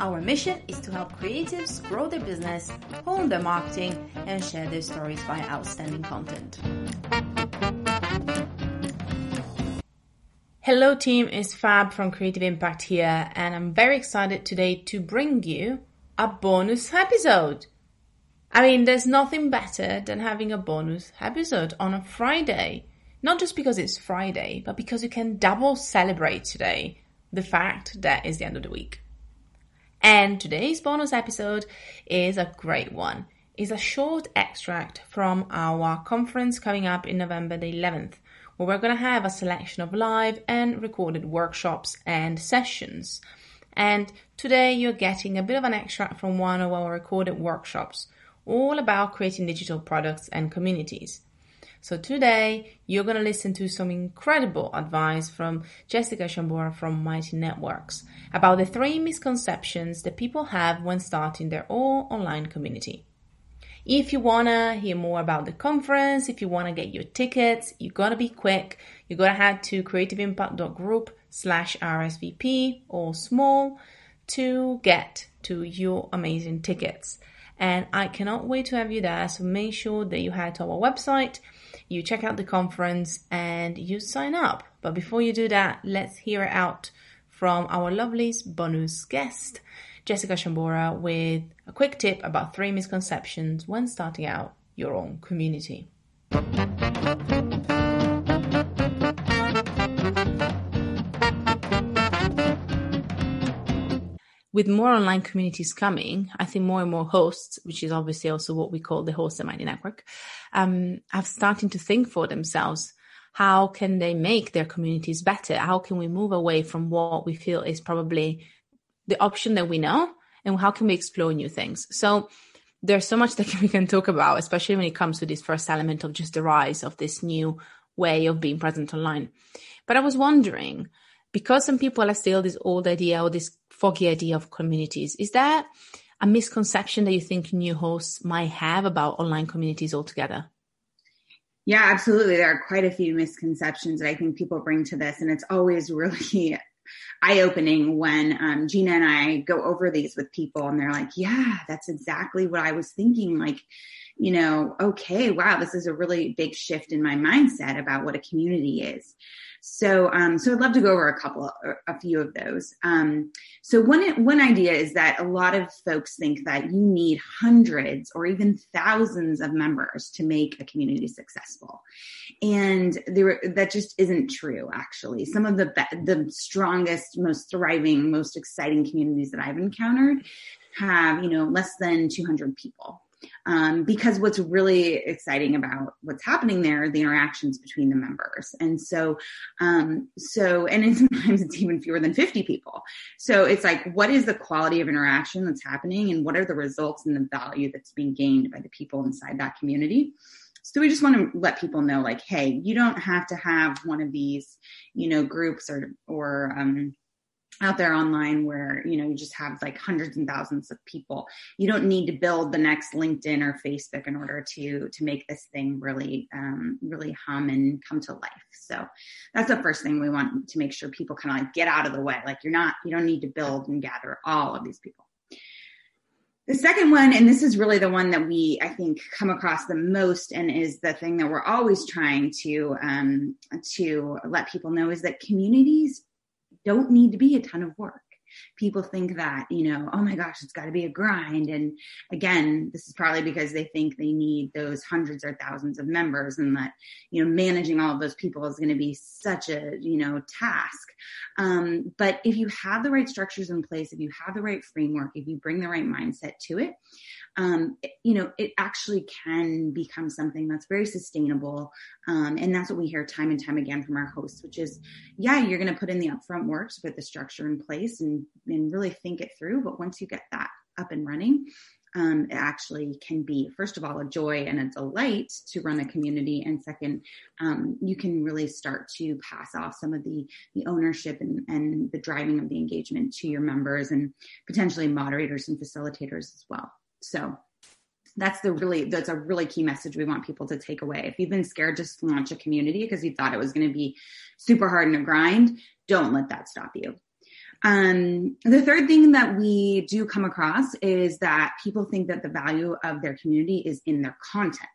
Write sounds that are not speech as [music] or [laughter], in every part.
Our mission is to help creatives grow their business, hone their marketing, and share their stories via outstanding content. Hello, team, it's Fab from Creative Impact here, and I'm very excited today to bring you a bonus episode. I mean, there's nothing better than having a bonus episode on a Friday. Not just because it's Friday, but because you can double celebrate today the fact that it's the end of the week. And today's bonus episode is a great one. It's a short extract from our conference coming up in November the 11th, where we're going to have a selection of live and recorded workshops and sessions. And today you're getting a bit of an extract from one of our recorded workshops, all about creating digital products and communities. So today you're going to listen to some incredible advice from Jessica Shambora from Mighty Networks about the three misconceptions that people have when starting their own online community. If you want to hear more about the conference, if you want to get your tickets, you got to be quick. You got to head to creativeimpact.group slash RSVP or small to get to your amazing tickets. And I cannot wait to have you there. So make sure that you head to our website you check out the conference and you sign up. But before you do that, let's hear it out from our lovely bonus guest, Jessica Shambora, with a quick tip about three misconceptions when starting out your own community. With more online communities coming, I think more and more hosts, which is obviously also what we call the host Mighty Network, um, are starting to think for themselves. How can they make their communities better? How can we move away from what we feel is probably the option that we know? And how can we explore new things? So there's so much [laughs] that we can talk about, especially when it comes to this first element of just the rise of this new way of being present online. But I was wondering, because some people have still this old idea or this foggy idea of communities. Is that a misconception that you think new hosts might have about online communities altogether? Yeah, absolutely. There are quite a few misconceptions that I think people bring to this, and it's always really [laughs] eye opening when um, Gina and I go over these with people, and they're like, "Yeah, that's exactly what I was thinking." Like, you know, okay, wow, this is a really big shift in my mindset about what a community is. So, um, so I'd love to go over a couple, a few of those. Um, so one, one idea is that a lot of folks think that you need hundreds or even thousands of members to make a community successful. And there, that just isn't true, actually. Some of the, be- the strongest, most thriving, most exciting communities that I've encountered have, you know, less than 200 people um, because what's really exciting about what's happening there are the interactions between the members. And so um, so and [laughs] sometimes it's even fewer than 50 people. So it's like what is the quality of interaction that's happening and what are the results and the value that's being gained by the people inside that community? So we just want to let people know like hey you don't have to have one of these you know groups or or um, out there online where you know you just have like hundreds and thousands of people. You don't need to build the next linkedin or facebook in order to to make this thing really um, really hum and come to life. So that's the first thing we want to make sure people kind of like get out of the way. Like you're not you don't need to build and gather all of these people. The second one, and this is really the one that we, I think, come across the most, and is the thing that we're always trying to um, to let people know, is that communities don't need to be a ton of work. People think that, you know, oh my gosh, it's got to be a grind. And again, this is probably because they think they need those hundreds or thousands of members and that, you know, managing all of those people is going to be such a, you know, task. Um, but if you have the right structures in place, if you have the right framework, if you bring the right mindset to it, um, you know, it actually can become something that's very sustainable. Um, and that's what we hear time and time again from our hosts, which is, yeah, you're going to put in the upfront work to put the structure in place and, and really think it through. But once you get that up and running, um, it actually can be, first of all, a joy and a delight to run a community. And second, um, you can really start to pass off some of the, the ownership and, and the driving of the engagement to your members and potentially moderators and facilitators as well. So that's the really that's a really key message we want people to take away. If you've been scared to launch a community because you thought it was going to be super hard and a grind, don't let that stop you. Um, the third thing that we do come across is that people think that the value of their community is in their content.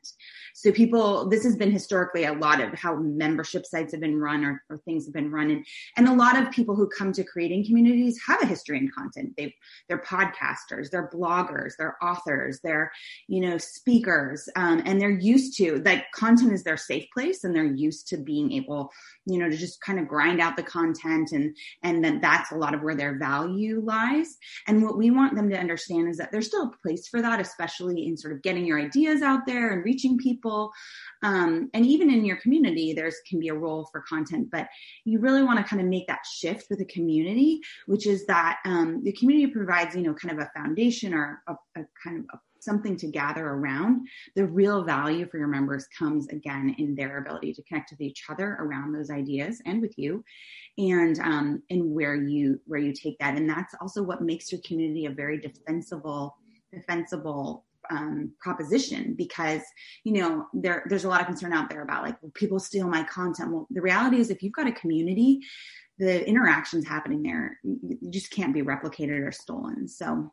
So people, this has been historically a lot of how membership sites have been run or, or things have been run. And, and a lot of people who come to creating communities have a history in content. They've, they're podcasters, they're bloggers, they're authors, they're, you know, speakers. Um, and they're used to like content is their safe place and they're used to being able, you know, to just kind of grind out the content and, and then that's a lot of where their value lies. And what we want them to understand is that there's still a place for that, especially in sort of getting your ideas out there and reaching people people. Um, and even in your community, there's can be a role for content, but you really want to kind of make that shift with the community, which is that um, the community provides, you know, kind of a foundation or a, a kind of a something to gather around, the real value for your members comes again in their ability to connect with each other around those ideas and with you, and um, and where you where you take that, and that's also what makes your community a very defensible defensible um, proposition because you know there there's a lot of concern out there about like people steal my content. Well, the reality is if you've got a community, the interactions happening there you just can't be replicated or stolen. So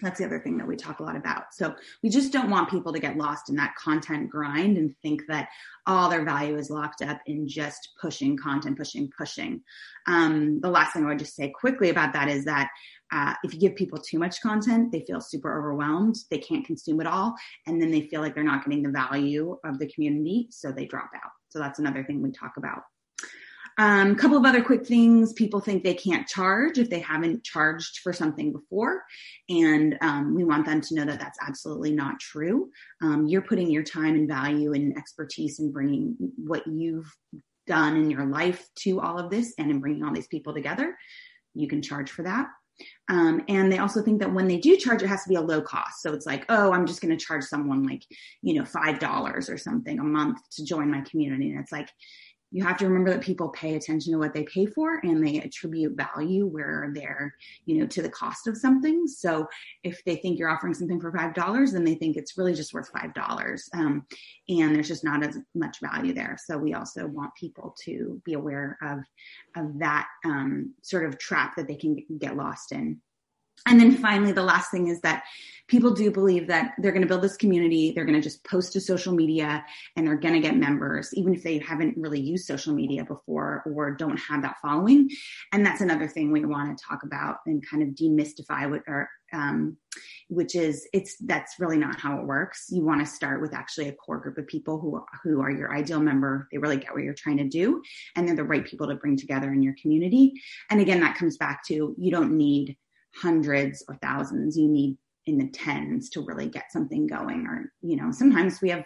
that's the other thing that we talk a lot about. So we just don't want people to get lost in that content grind and think that all their value is locked up in just pushing content, pushing, pushing. Um, the last thing I would just say quickly about that is that uh, if you give people too much content, they feel super overwhelmed. They can't consume it all. And then they feel like they're not getting the value of the community. So they drop out. So that's another thing we talk about. A um, couple of other quick things. People think they can't charge if they haven't charged for something before. And um, we want them to know that that's absolutely not true. Um, you're putting your time and value and expertise and bringing what you've done in your life to all of this and in bringing all these people together. You can charge for that. Um, and they also think that when they do charge, it has to be a low cost. So it's like, oh, I'm just going to charge someone like, you know, $5 or something a month to join my community. And it's like, you have to remember that people pay attention to what they pay for and they attribute value where they're, you know, to the cost of something. So if they think you're offering something for $5, then they think it's really just worth $5. Um, and there's just not as much value there. So we also want people to be aware of, of that um, sort of trap that they can get lost in. And then finally, the last thing is that people do believe that they're going to build this community. They're going to just post to social media and they're going to get members, even if they haven't really used social media before or don't have that following. And that's another thing we want to talk about and kind of demystify what are, um, which is it's that's really not how it works. You want to start with actually a core group of people who who are your ideal member. They really get what you're trying to do, and they're the right people to bring together in your community. And again, that comes back to you don't need hundreds or thousands. You need in the tens to really get something going. Or, you know, sometimes we have,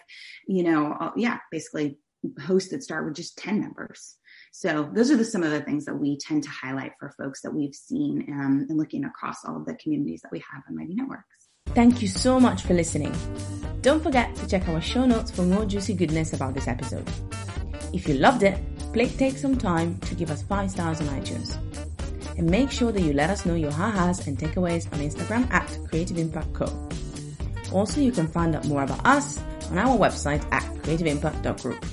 you know, uh, yeah, basically hosts that start with just 10 members. So those are the, some of the things that we tend to highlight for folks that we've seen um, and looking across all of the communities that we have on Mighty Networks. Thank you so much for listening. Don't forget to check our show notes for more juicy goodness about this episode. If you loved it, please take some time to give us five stars on iTunes. And make sure that you let us know your ha-has and takeaways on Instagram at Creative Impact Co. Also, you can find out more about us on our website at creativeimpact.group.